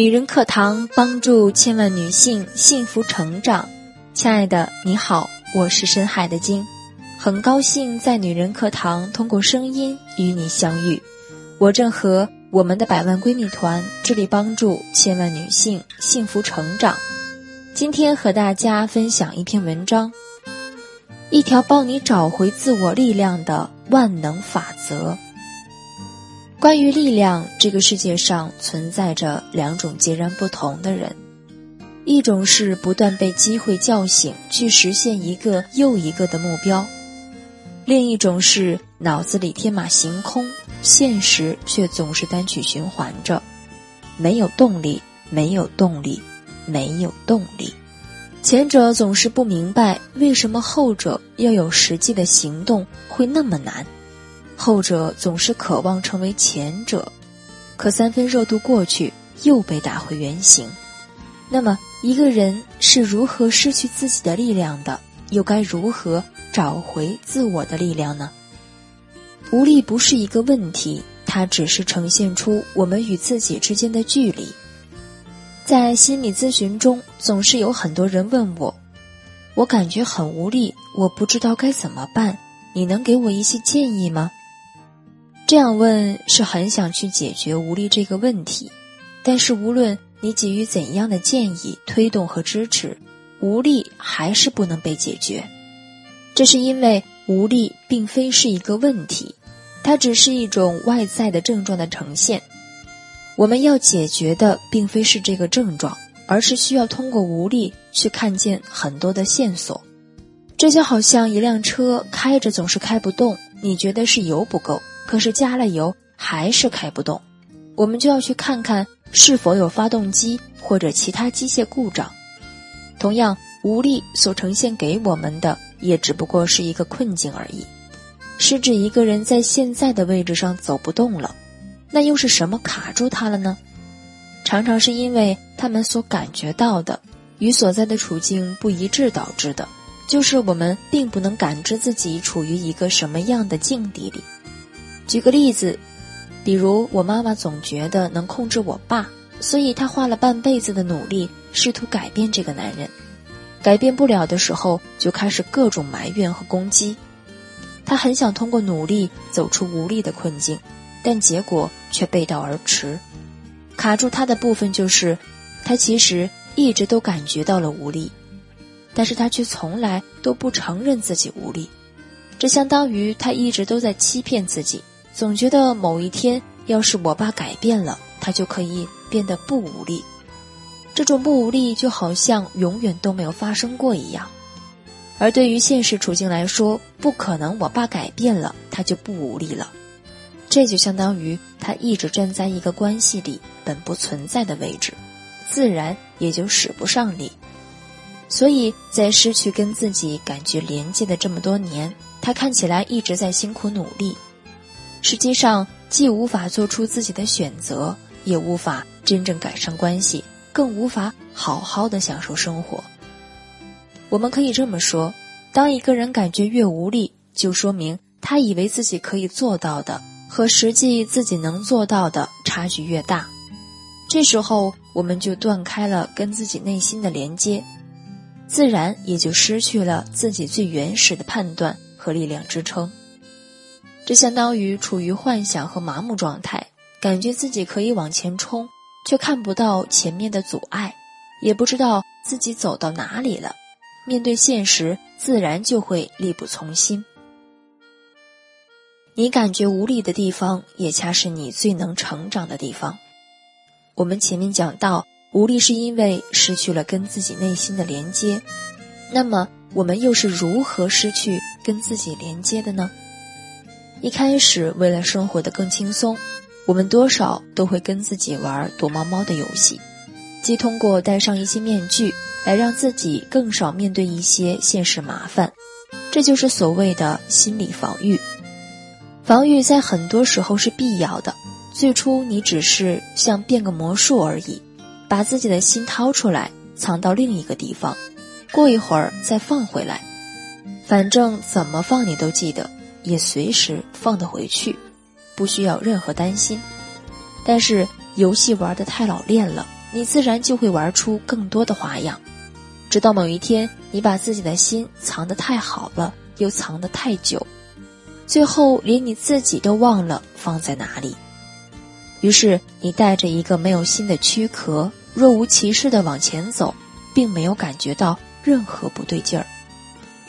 女人课堂帮助千万女性幸福成长。亲爱的，你好，我是深海的鲸，很高兴在女人课堂通过声音与你相遇。我正和我们的百万闺蜜团致力帮助千万女性幸福成长。今天和大家分享一篇文章，一条帮你找回自我力量的万能法则。关于力量，这个世界上存在着两种截然不同的人，一种是不断被机会叫醒去实现一个又一个的目标，另一种是脑子里天马行空，现实却总是单曲循环着，没有动力，没有动力，没有动力。前者总是不明白为什么后者要有实际的行动会那么难。后者总是渴望成为前者，可三分热度过去，又被打回原形。那么，一个人是如何失去自己的力量的？又该如何找回自我的力量呢？无力不是一个问题，它只是呈现出我们与自己之间的距离。在心理咨询中，总是有很多人问我：“我感觉很无力，我不知道该怎么办，你能给我一些建议吗？”这样问是很想去解决无力这个问题，但是无论你给予怎样的建议、推动和支持，无力还是不能被解决。这是因为无力并非是一个问题，它只是一种外在的症状的呈现。我们要解决的并非是这个症状，而是需要通过无力去看见很多的线索。这就好像一辆车开着总是开不动，你觉得是油不够。可是加了油还是开不动，我们就要去看看是否有发动机或者其他机械故障。同样，无力所呈现给我们的也只不过是一个困境而已，是指一个人在现在的位置上走不动了。那又是什么卡住他了呢？常常是因为他们所感觉到的与所在的处境不一致导致的，就是我们并不能感知自己处于一个什么样的境地里。举个例子，比如我妈妈总觉得能控制我爸，所以她花了半辈子的努力，试图改变这个男人。改变不了的时候，就开始各种埋怨和攻击。她很想通过努力走出无力的困境，但结果却背道而驰。卡住她的部分就是，她其实一直都感觉到了无力，但是她却从来都不承认自己无力。这相当于她一直都在欺骗自己。总觉得某一天，要是我爸改变了，他就可以变得不无力。这种不无力就好像永远都没有发生过一样。而对于现实处境来说，不可能我爸改变了，他就不无力了。这就相当于他一直站在一个关系里本不存在的位置，自然也就使不上力。所以在失去跟自己感觉连接的这么多年，他看起来一直在辛苦努力。实际上，既无法做出自己的选择，也无法真正改善关系，更无法好好的享受生活。我们可以这么说：当一个人感觉越无力，就说明他以为自己可以做到的和实际自己能做到的差距越大。这时候，我们就断开了跟自己内心的连接，自然也就失去了自己最原始的判断和力量支撑。这相当于处于幻想和麻木状态，感觉自己可以往前冲，却看不到前面的阻碍，也不知道自己走到哪里了。面对现实，自然就会力不从心。你感觉无力的地方，也恰是你最能成长的地方。我们前面讲到，无力是因为失去了跟自己内心的连接。那么，我们又是如何失去跟自己连接的呢？一开始，为了生活的更轻松，我们多少都会跟自己玩躲猫猫的游戏，即通过戴上一些面具来让自己更少面对一些现实麻烦。这就是所谓的心理防御。防御在很多时候是必要的。最初，你只是像变个魔术而已，把自己的心掏出来，藏到另一个地方，过一会儿再放回来，反正怎么放你都记得。也随时放得回去，不需要任何担心。但是游戏玩的太老练了，你自然就会玩出更多的花样。直到某一天，你把自己的心藏得太好了，又藏得太久，最后连你自己都忘了放在哪里。于是，你带着一个没有心的躯壳，若无其事地往前走，并没有感觉到任何不对劲儿。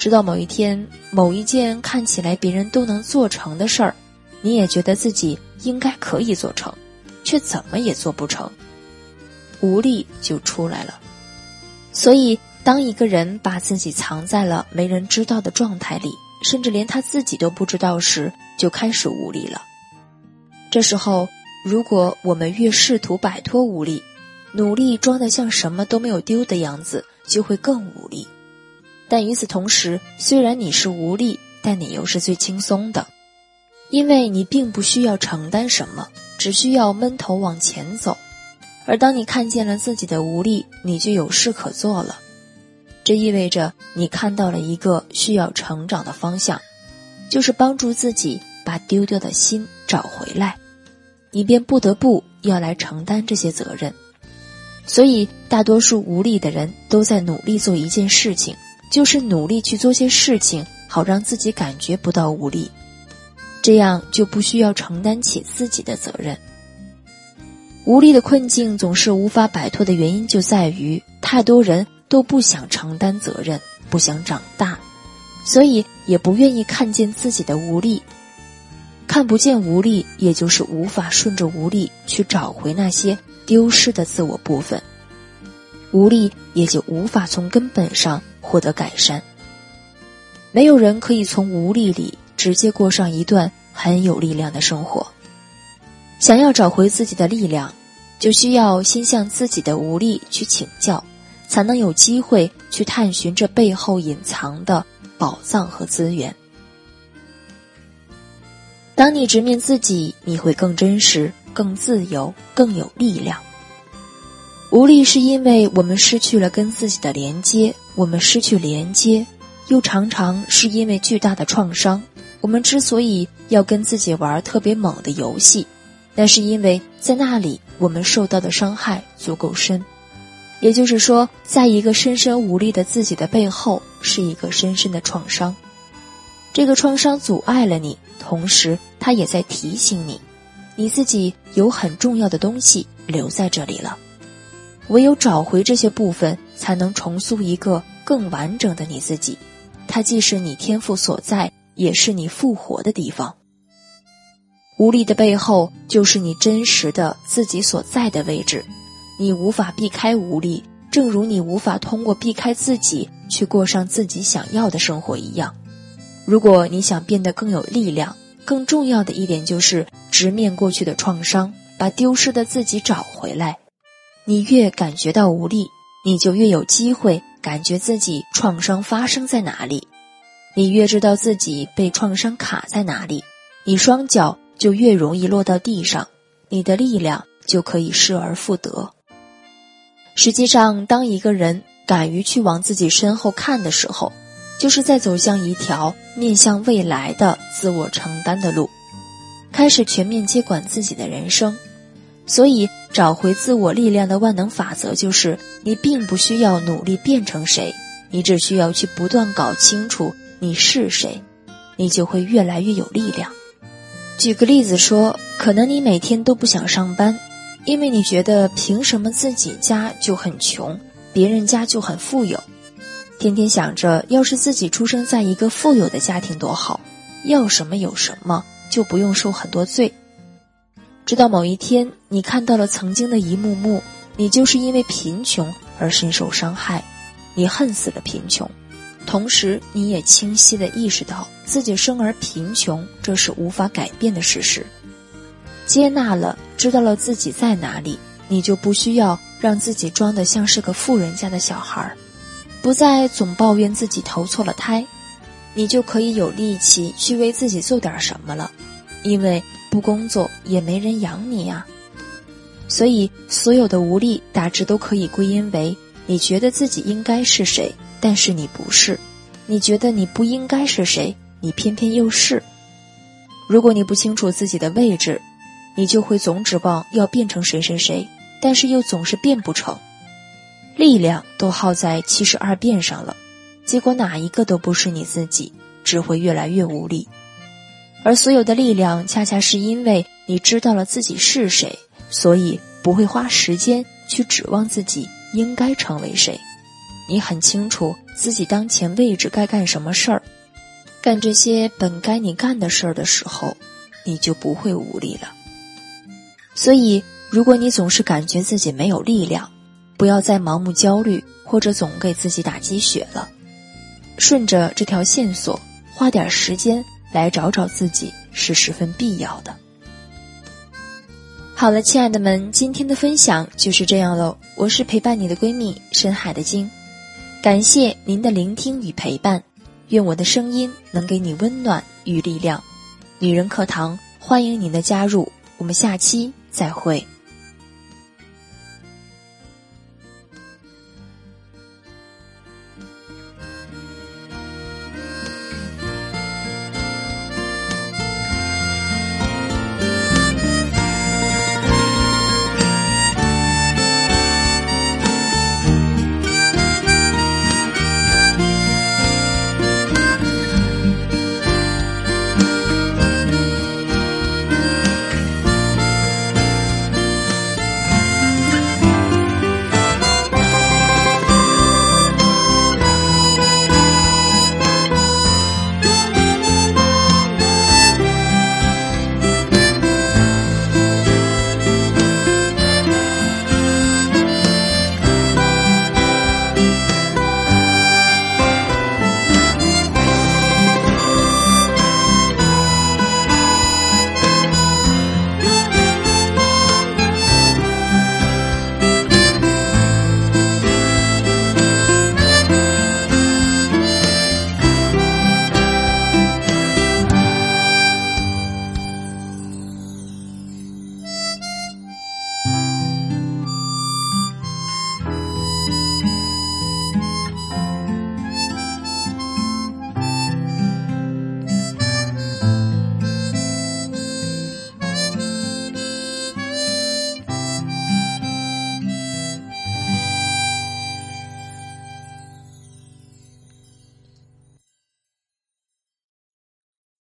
直到某一天，某一件看起来别人都能做成的事儿，你也觉得自己应该可以做成，却怎么也做不成，无力就出来了。所以，当一个人把自己藏在了没人知道的状态里，甚至连他自己都不知道时，就开始无力了。这时候，如果我们越试图摆脱无力，努力装得像什么都没有丢的样子，就会更无力。但与此同时，虽然你是无力，但你又是最轻松的，因为你并不需要承担什么，只需要闷头往前走。而当你看见了自己的无力，你就有事可做了。这意味着你看到了一个需要成长的方向，就是帮助自己把丢掉的心找回来，你便不得不要来承担这些责任。所以，大多数无力的人都在努力做一件事情。就是努力去做些事情，好让自己感觉不到无力，这样就不需要承担起自己的责任。无力的困境总是无法摆脱的原因就在于，太多人都不想承担责任，不想长大，所以也不愿意看见自己的无力。看不见无力，也就是无法顺着无力去找回那些丢失的自我部分，无力也就无法从根本上。获得改善。没有人可以从无力里直接过上一段很有力量的生活。想要找回自己的力量，就需要先向自己的无力去请教，才能有机会去探寻这背后隐藏的宝藏和资源。当你直面自己，你会更真实、更自由、更有力量。无力是因为我们失去了跟自己的连接。我们失去连接，又常常是因为巨大的创伤。我们之所以要跟自己玩特别猛的游戏，那是因为在那里我们受到的伤害足够深。也就是说，在一个深深无力的自己的背后，是一个深深的创伤。这个创伤阻碍了你，同时它也在提醒你，你自己有很重要的东西留在这里了。唯有找回这些部分，才能重塑一个更完整的你自己。它既是你天赋所在，也是你复活的地方。无力的背后，就是你真实的自己所在的位置。你无法避开无力，正如你无法通过避开自己去过上自己想要的生活一样。如果你想变得更有力量，更重要的一点就是直面过去的创伤，把丢失的自己找回来。你越感觉到无力，你就越有机会感觉自己创伤发生在哪里；你越知道自己被创伤卡在哪里，你双脚就越容易落到地上，你的力量就可以失而复得。实际上，当一个人敢于去往自己身后看的时候，就是在走向一条面向未来的自我承担的路，开始全面接管自己的人生。所以，找回自我力量的万能法则就是：你并不需要努力变成谁，你只需要去不断搞清楚你是谁，你就会越来越有力量。举个例子说，可能你每天都不想上班，因为你觉得凭什么自己家就很穷，别人家就很富有，天天想着要是自己出生在一个富有的家庭多好，要什么有什么，就不用受很多罪。直到某一天，你看到了曾经的一幕幕，你就是因为贫穷而深受伤害，你恨死了贫穷，同时你也清晰的意识到自己生而贫穷，这是无法改变的事实。接纳了，知道了自己在哪里，你就不需要让自己装得像是个富人家的小孩儿，不再总抱怨自己投错了胎，你就可以有力气去为自己做点什么了，因为。不工作也没人养你呀，所以所有的无力大致都可以归因为你觉得自己应该是谁，但是你不是；你觉得你不应该是谁，你偏偏又是。如果你不清楚自己的位置，你就会总指望要变成谁谁谁，但是又总是变不成。力量都耗在七十二变上了，结果哪一个都不是你自己，只会越来越无力。而所有的力量，恰恰是因为你知道了自己是谁，所以不会花时间去指望自己应该成为谁。你很清楚自己当前位置该干什么事儿，干这些本该你干的事儿的时候，你就不会无力了。所以，如果你总是感觉自己没有力量，不要再盲目焦虑，或者总给自己打鸡血了。顺着这条线索，花点时间来找找自己是十分必要的。好了，亲爱的们，今天的分享就是这样喽。我是陪伴你的闺蜜深海的鲸，感谢您的聆听与陪伴，愿我的声音能给你温暖与力量。女人课堂欢迎您的加入，我们下期再会。